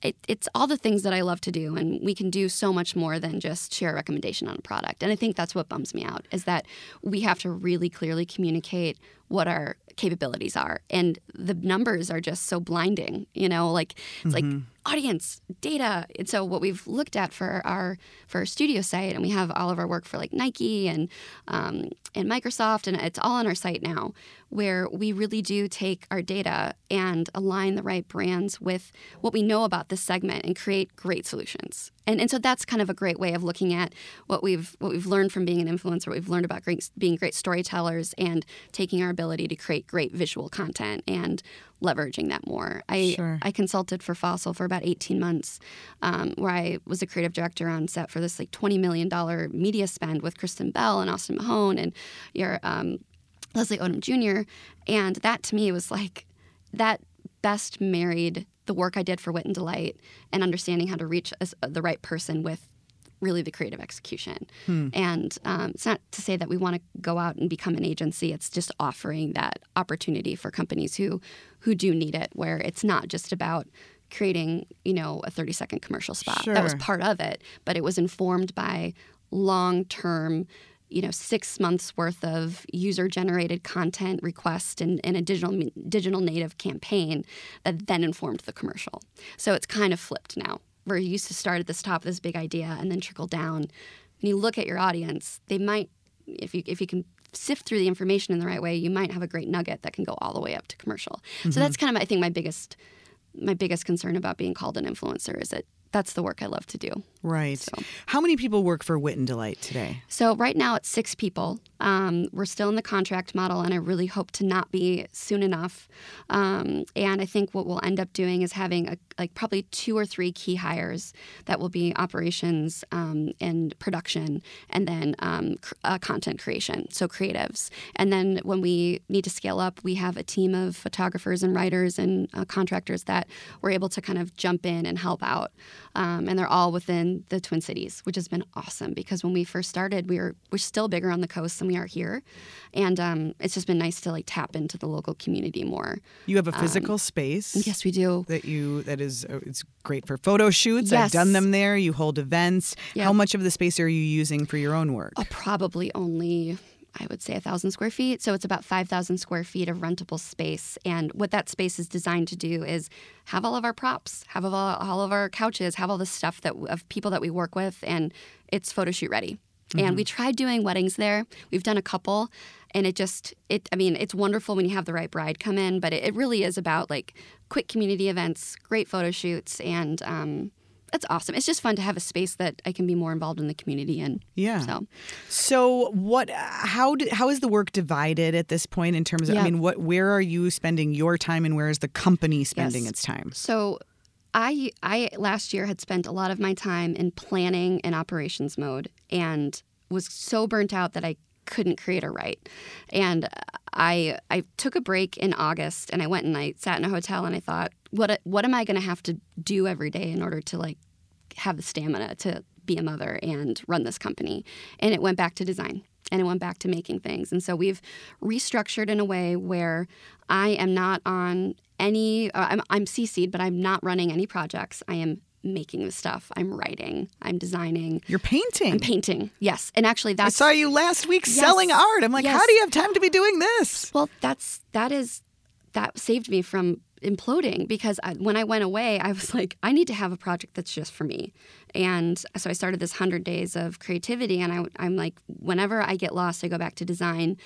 B: it, it's all the things that i love to do and we can do so much more than just share a recommendation on a product. And i think that's what bums me out is that we have to really clearly communicate what our capabilities are. And the numbers are just so blinding you know like it's like mm-hmm. Audience data. And so what we've looked at for our for our studio site and we have all of our work for like nike and um, and microsoft and it's all on our site now where we really do take our data and align the right brands with what we know about this segment and create great solutions. And, and so that's kind of a great way of looking at what we've what we've learned from being an influencer what we've learned about great, being great storytellers and taking our ability to create great visual content and leveraging that more i
A: Sure.
B: I consulted for Fossil for about 18 months, um, where I was a creative director on set for this like $20 million media spend with Kristen Bell and Austin Mahone and your um, Leslie Odom Jr. And that to me was like that best married the work I did for Wit and Delight and understanding how to reach a the right person with really the creative execution. And um, it's not to say that we want to go out and become an agency. It's just offering that opportunity for companies who who do need it, where it's not just about creating you know a 30 second commercial spot. That was part of it, but it was informed by long term. You know, six months worth of user generated content request and, and a digital digital native campaign that then informed the commercial. So it's kind of flipped now where you used to start at this top, of this big idea, and then trickle down. When you look at your audience, they might, if you if you can sift through the information in the right way, you might have a great nugget that can go all the way up to commercial. Mm-hmm. So that's kind of I think my biggest my biggest concern about being called an influencer is that that's the work I love to do.
A: Right. So. How many people work for Wit and Delight today?
B: So right now it's six people. Um, we're still in the contract model, and I really hope to not be soon enough. Um, and I think what we'll end up doing is having a, like probably two or three key hires that will be operations um, and production, and then um, cr- uh, content creation, so creatives. And then when we need to scale up, we have a team of photographers and writers and uh, contractors that we're able to kind of jump in and help out. Um, and they're all within the Twin Cities, which has been awesome because when we first started, we were we're still bigger on the coast than we are here, and um, it's just been nice to like tap into the local community more.
A: You have a physical um, space.
B: Yes, we do.
A: That you that is uh, it's great for photo shoots. Yes. I've done them there. You hold events. Yep. How much of the space are you using for your own work?
B: Uh, probably only I would say a thousand square feet. So it's about 5,000 square feet of rentable space. And what that space is designed to do is have all of our props, have all, all of our couches, have all the stuff that of people that we work with, and it's photo shoot ready. Mm-hmm. And we tried doing weddings there. We've done a couple, and it just it. I mean, it's wonderful when you have the right bride come in, but it, it really is about like quick community events, great photo shoots, and um, that's awesome. It's just fun to have a space that I can be more involved in the community in.
A: Yeah. So, so what? How do, how is the work divided at this point in terms of? Yeah. I mean, what? Where are you spending your time, and where is the company spending yes. its time?
B: So. I I last year had spent a lot of my time in planning and operations mode and was so burnt out that I couldn't create or write. And I I took a break in August and I went and I sat in a hotel and I thought, what what am I going to have to do every day in order to like have the stamina to be a mother and run this company? And it went back to design and it went back to making things. And so we've restructured in a way where I am not on any uh, I'm I'm CC'd, but I'm not running any projects. I am making the stuff. I'm writing. I'm designing.
A: You're painting.
B: I'm painting. Yes, and actually, that's.
A: I saw you last week yes, selling art. I'm like, yes. how do you have time to be doing this?
B: Well, that's that is that saved me from imploding because I, when I went away, I was *laughs* like, I need to have a project that's just for me. And so I started this 100 days of creativity. And I, I'm like, whenever I get lost, I go back to design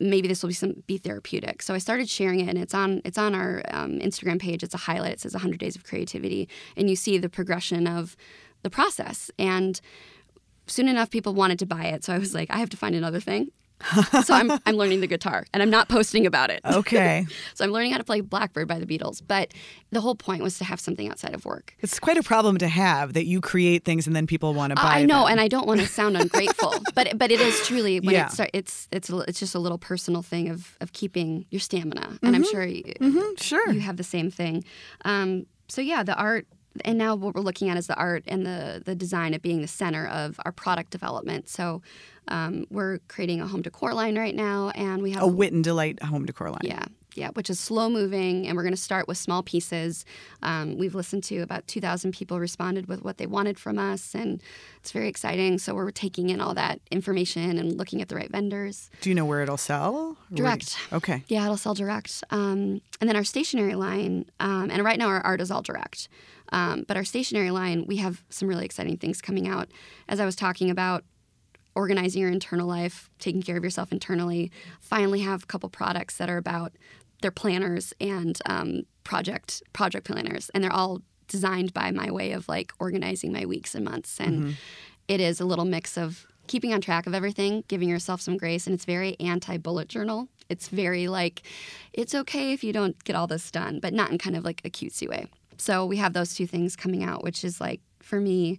B: maybe this will be some be therapeutic. So I started sharing it, and it's on it's on our um, Instagram page. It's a highlight. It says 100 days of creativity, and you see the progression of the process. And soon enough, people wanted to buy it. So I was like, I have to find another thing so I'm I'm learning the guitar and I'm not posting about it.
A: Okay. *laughs*
B: so I'm learning how to play Blackbird by the Beatles, but the whole point was to have something outside of work.
A: It's quite a problem to have that you create things and then people want to buy.
B: I know,
A: them.
B: and I don't want to sound ungrateful, *laughs* but but it is truly when yeah. it's it's it's it's just a little personal thing of of keeping your stamina, and
A: mm-hmm.
B: I'm sure you,
A: mm-hmm. sure
B: you have the same thing. Um, so yeah, the art and now what we're looking at is the art and the the design of being the center of our product development. So um, we're creating a home decor line right now, and we have
A: a Wit and Delight home decor line.
B: Yeah, yeah, which is slow moving, and we're going to start with small pieces. Um, we've listened to about 2,000 people responded with what they wanted from us, and it's very exciting. So we're taking in all that information and looking at the right vendors.
A: Do you know where it'll sell?
B: Direct.
A: Okay.
B: Yeah, it'll sell direct. Um, and then our stationery line, um, and right now our art is all direct. Um, but our stationery line, we have some really exciting things coming out. As I was talking about, organizing your internal life, taking care of yourself internally. Finally, have a couple products that are about their planners and um, project project planners, and they're all designed by my way of like organizing my weeks and months. And mm-hmm. it is a little mix of keeping on track of everything, giving yourself some grace, and it's very anti bullet journal. It's very like, it's okay if you don't get all this done, but not in kind of like a cutesy way. So we have those two things coming out, which is like for me,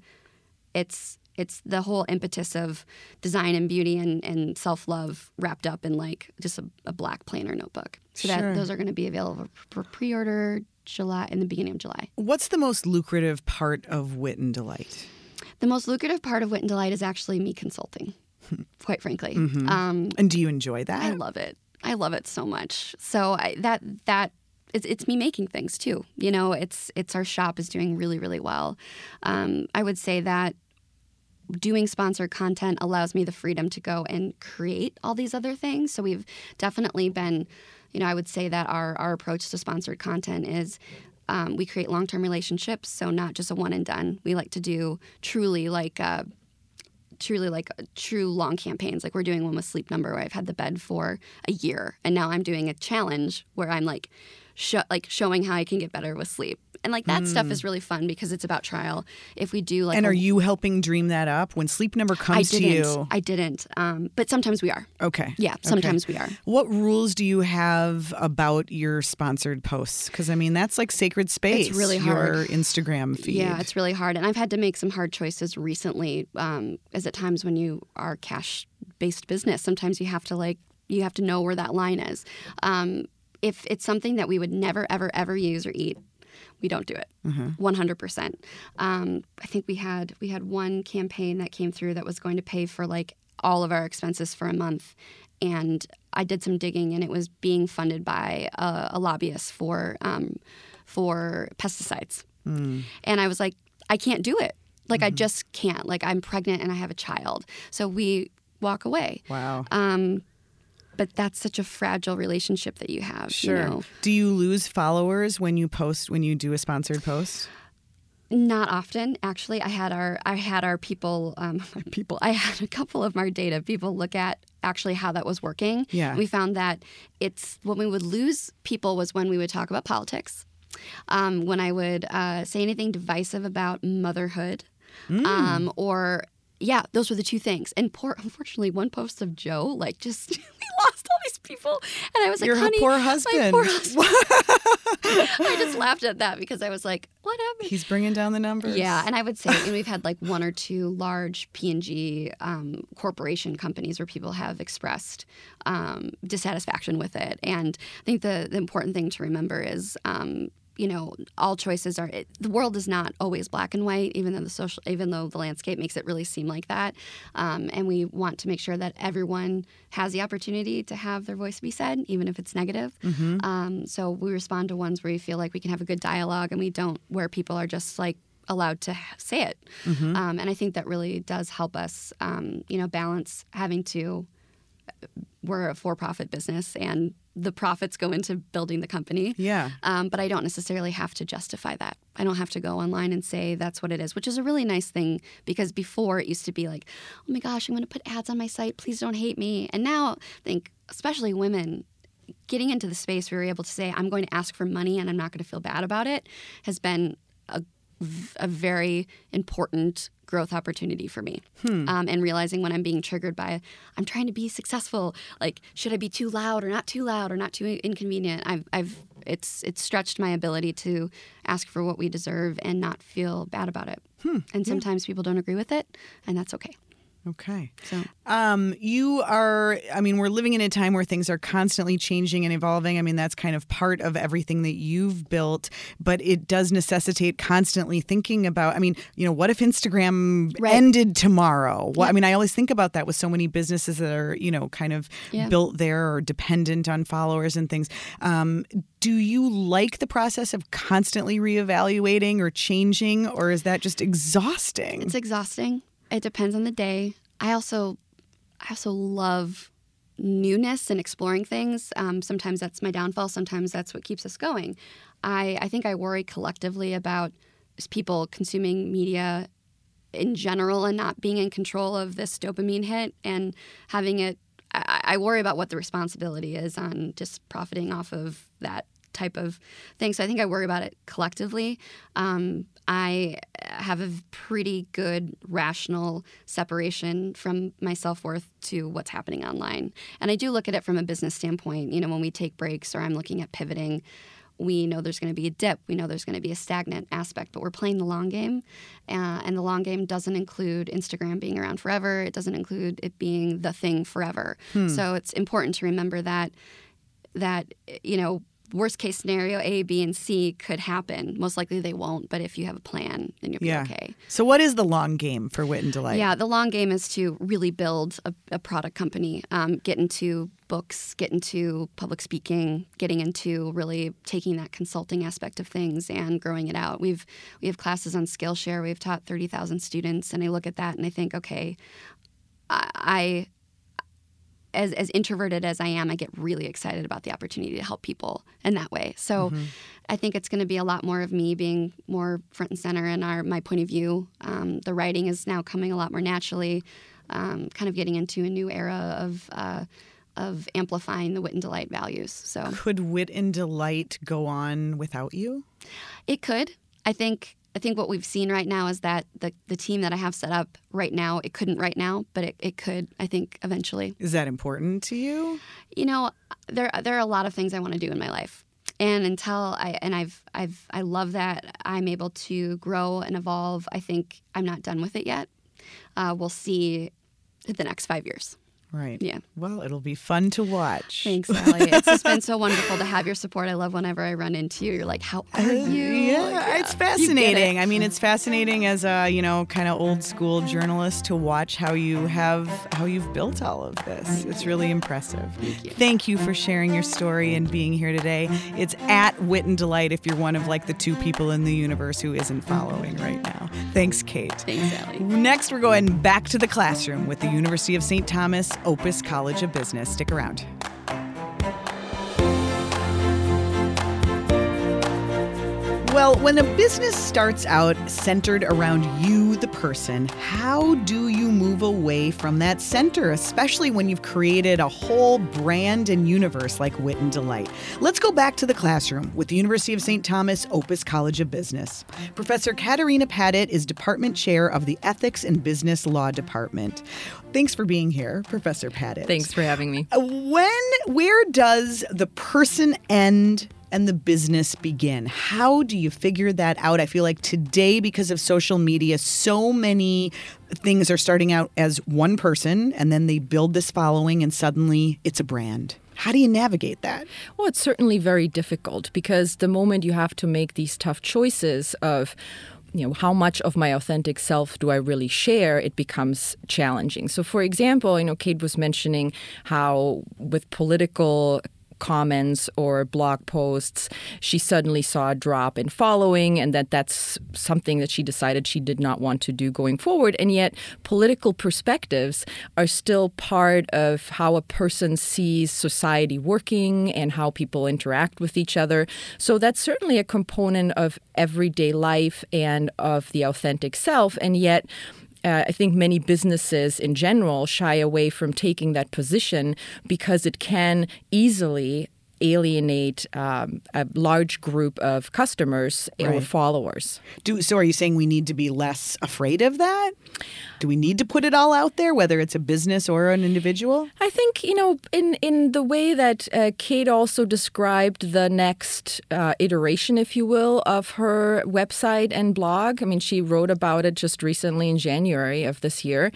B: it's it's the whole impetus of design and beauty and, and self love wrapped up in like just a, a black planner notebook. So sure. that those are going to be available for pre order July in the beginning of July.
A: What's the most lucrative part of Wit and Delight?
B: The most lucrative part of Wit and Delight is actually me consulting, quite frankly.
A: Mm-hmm. Um, and do you enjoy that?
B: I love it. I love it so much. So I, that that it's, it's me making things too. You know, it's it's our shop is doing really really well. Um, I would say that doing sponsored content allows me the freedom to go and create all these other things. So we've definitely been, you know, I would say that our, our approach to sponsored content is um, we create long term relationships. So not just a one and done. We like to do truly like, uh, truly like true long campaigns. Like we're doing one with Sleep Number where I've had the bed for a year, and now I'm doing a challenge where I'm like, like showing how I can get better with sleep. And like that mm. stuff is really fun because it's about trial. If we do like,
A: and are a, you helping dream that up when Sleep Number comes
B: to
A: you?
B: I didn't, um, but sometimes we are.
A: Okay.
B: Yeah, sometimes okay. we are.
A: What rules do you have about your sponsored posts? Because I mean, that's like sacred space.
B: It's really hard.
A: Your Instagram feed.
B: Yeah, it's really hard, and I've had to make some hard choices recently. Um, as at times when you are cash based business, sometimes you have to like you have to know where that line is. Um, if it's something that we would never, ever, ever use or eat, we don't do it. Mm-hmm. One hundred percent. Um, I think we had we had one campaign that came through that was going to pay for like all of our expenses for a month, and I did some digging, and it was being funded by a, a lobbyist for um, for pesticides, mm. and I was like, I can't do it. Like mm-hmm. I just can't. Like I'm pregnant and I have a child, so we walk away.
A: Wow. Um,
B: but that's such a fragile relationship that you have.
A: Sure.
B: You know?
A: Do you lose followers when you post when you do a sponsored post?
B: Not often, actually. I had our I had our people um, *laughs* people I had a couple of our data people look at actually how that was working.
A: Yeah.
B: We found that it's when we would lose people was when we would talk about politics, um, when I would uh, say anything divisive about motherhood, mm. um, or yeah, those were the two things. And poor, unfortunately, one post of Joe, like, just *laughs* we lost all these people, and I was like,
A: Your
B: "Honey,
A: poor husband."
B: poor husband. *laughs* I just laughed at that because I was like, "What happened?"
A: He's bringing down the numbers.
B: Yeah, and I would say, *laughs* and we've had like one or two large P and G um, corporation companies where people have expressed um, dissatisfaction with it. And I think the the important thing to remember is um, you know all choices are it, the world is not always black and white even though the social even though the landscape makes it really seem like that um, and we want to make sure that everyone has the opportunity to have their voice be said even if it's negative mm-hmm. um, so we respond to ones where we feel like we can have a good dialogue and we don't where people are just like allowed to say it mm-hmm. um, and i think that really does help us um, you know balance having to we're a for-profit business and the profits go into building the company.
A: Yeah. Um,
B: but I don't necessarily have to justify that. I don't have to go online and say that's what it is, which is a really nice thing because before it used to be like, oh my gosh, I'm going to put ads on my site. Please don't hate me. And now I think, especially women, getting into the space where you're able to say, I'm going to ask for money and I'm not going to feel bad about it has been a, very important growth opportunity for me. Hmm. Um, and realizing when I'm being triggered by, I'm trying to be successful. Like, should I be too loud or not too loud or not too inconvenient? I've, I've, it's, it's stretched my ability to ask for what we deserve and not feel bad about it. Hmm. And sometimes yeah. people don't agree with it, and that's okay.
A: Okay. So, um, you are, I mean, we're living in a time where things are constantly changing and evolving. I mean, that's kind of part of everything that you've built, but it does necessitate constantly thinking about, I mean, you know, what if Instagram right. ended tomorrow? Well, I mean, I always think about that with so many businesses that are, you know, kind of yeah. built there or dependent on followers and things. Um, do you like the process of constantly reevaluating or changing, or is that just exhausting?
B: It's exhausting. It depends on the day. I also I also love newness and exploring things. Um, sometimes that's my downfall. Sometimes that's what keeps us going. I, I think I worry collectively about people consuming media in general and not being in control of this dopamine hit and having it. I, I worry about what the responsibility is on just profiting off of that type of thing. So I think I worry about it collectively. Um, I have a pretty good rational separation from my self worth to what's happening online. And I do look at it from a business standpoint. You know, when we take breaks or I'm looking at pivoting, we know there's going to be a dip. We know there's going to be a stagnant aspect, but we're playing the long game. Uh, and the long game doesn't include Instagram being around forever, it doesn't include it being the thing forever. Hmm. So it's important to remember that that you know worst case scenario A, B, and C could happen. Most likely they won't, but if you have a plan, then you'll
A: yeah.
B: be okay.
A: So, what is the long game for Wit and Delight?
B: Yeah, the long game is to really build a, a product company, um, get into books, get into public speaking, getting into really taking that consulting aspect of things and growing it out. We've we have classes on Skillshare. We've taught thirty thousand students, and I look at that and I think, okay, I, I as, as introverted as I am, I get really excited about the opportunity to help people in that way. So mm-hmm. I think it's going to be a lot more of me being more front and center in our my point of view. Um, the writing is now coming a lot more naturally, um, kind of getting into a new era of. Uh, of amplifying the wit and delight values. So
A: could wit and delight go on without you?
B: It could. I think I think what we've seen right now is that the, the team that I have set up right now, it couldn't right now, but it, it could, I think, eventually.
A: Is that important to you?
B: You know, there there are a lot of things I want to do in my life. And until I and I've I've I love that I'm able to grow and evolve. I think I'm not done with it yet. Uh, we'll see the next five years.
A: Right.
B: Yeah.
A: Well, it'll be fun to watch.
B: Thanks, *laughs* Allie. it's just been so wonderful to have your support. I love whenever I run into you. You're like, "How are uh, you?"
A: yeah, yeah, it's fascinating. It. I mean, it's fascinating as a you know kind of old school journalist to watch how you have how you've built all of this. It's really impressive.
B: Thank you.
A: Thank you for sharing your story and being here today. It's at Wit and Delight if you're one of like the two people in the universe who isn't following right now. Thanks, Kate.
B: Thanks, Allie.
A: Next, we're going back to the classroom with the University of St. Thomas Opus College of Business. Stick around. Well, when a business starts out centered around you, the person, how do you move away from that center, especially when you've created a whole brand and universe like Wit and Delight? Let's go back to the classroom with the University of St. Thomas Opus College of Business. Professor Katarina Pattit is Department Chair of the Ethics and Business Law Department. Thanks for being here, Professor Pattit.
C: Thanks for having me.
A: Uh, when, where does the person end and the business begin? How do you figure that out? I feel like today, because of social media, so many things are starting out as one person and then they build this following and suddenly it's a brand. How do you navigate that?
C: Well, it's certainly very difficult because the moment you have to make these tough choices of you know how much of my authentic self do i really share it becomes challenging so for example you know kate was mentioning how with political comments or blog posts, she suddenly saw a drop in following, and that that's something that she decided she did not want to do going forward. And yet, political perspectives are still part of how a person sees society working and how people interact with each other. So that's certainly a component of everyday life and of the authentic self. And yet, uh, I think many businesses in general shy away from taking that position because it can easily alienate um, a large group of customers right. or followers.
A: Do, so, are you saying we need to be less afraid of that? Do we need to put it all out there, whether it's a business or an individual?
C: I think you know, in in the way that uh, Kate also described the next uh, iteration, if you will, of her website and blog. I mean, she wrote about it just recently in January of this year.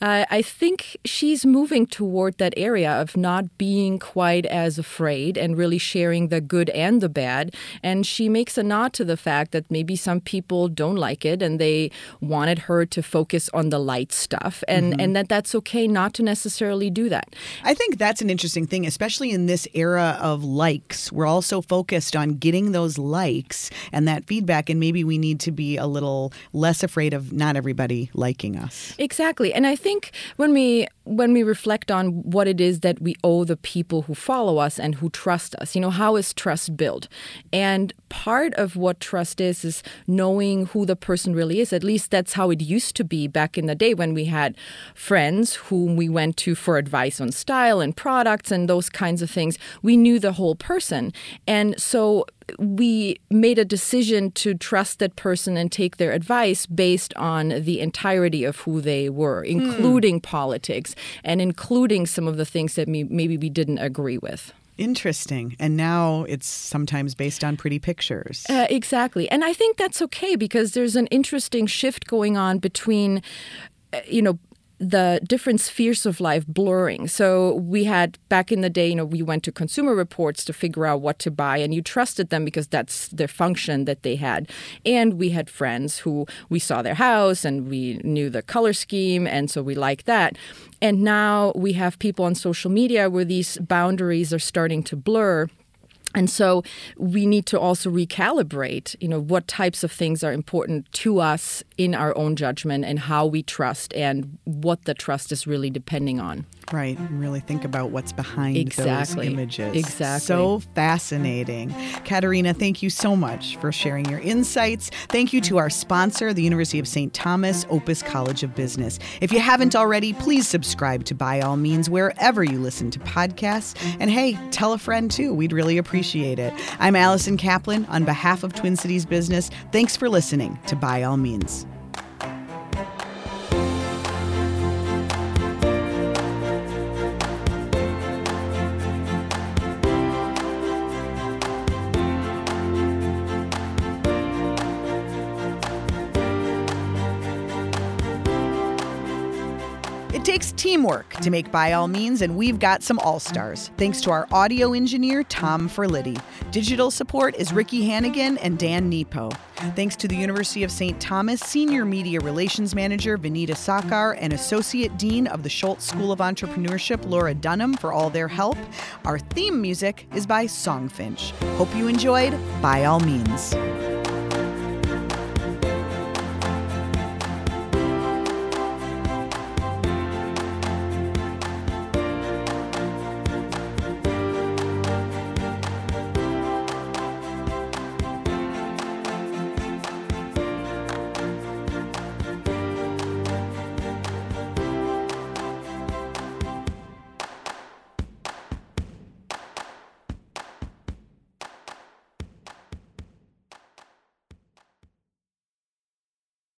C: Uh, I think she's moving toward that area of not being quite as afraid and really sharing the good and the bad. And she makes a nod to the fact that maybe some people don't like it and they wanted her to focus on the light stuff and mm-hmm. and that that's okay not to necessarily do that.
A: I think that's an interesting thing especially in this era of likes. We're all so focused on getting those likes and that feedback and maybe we need to be a little less afraid of not everybody liking us.
C: Exactly. And I think when we when we reflect on what it is that we owe the people who follow us and who trust us, you know, how is trust built? And part of what trust is is knowing who the person really is. At least that's how it used to be back in the day when we had friends whom we went to for advice on style and products and those kinds of things. We knew the whole person. And so we made a decision to trust that person and take their advice based on the entirety of who they were, hmm. including politics and including some of the things that maybe we didn't agree with.
A: Interesting. And now it's sometimes based on pretty pictures.
C: Uh, exactly. And I think that's okay because there's an interesting shift going on between uh, you know the different spheres of life blurring. So we had back in the day, you know, we went to consumer reports to figure out what to buy, and you trusted them because that's their function that they had. And we had friends who we saw their house and we knew the color scheme, and so we liked that. And now we have people on social media where these boundaries are starting to blur and so we need to also recalibrate, you know, what types of things are important to us in our own judgment and how we trust and what the trust is really depending on.
A: Right. And really think about what's behind
C: exactly.
A: those images.
C: Exactly.
A: So fascinating. Katerina, thank you so much for sharing your insights. Thank you to our sponsor, the University of St. Thomas Opus College of Business. If you haven't already, please subscribe to By All Means wherever you listen to podcasts. And hey, tell a friend too. We'd really appreciate it. I'm Allison Kaplan on behalf of Twin Cities Business. Thanks for listening to By All Means. Teamwork to make By All Means, and we've got some all stars. Thanks to our audio engineer, Tom Ferlitti. Digital support is Ricky Hannigan and Dan Nepo. Thanks to the University of St. Thomas Senior Media Relations Manager, Vanita Sakar, and Associate Dean of the Schulze School of Entrepreneurship, Laura Dunham, for all their help. Our theme music is by Songfinch. Hope you enjoyed By All Means.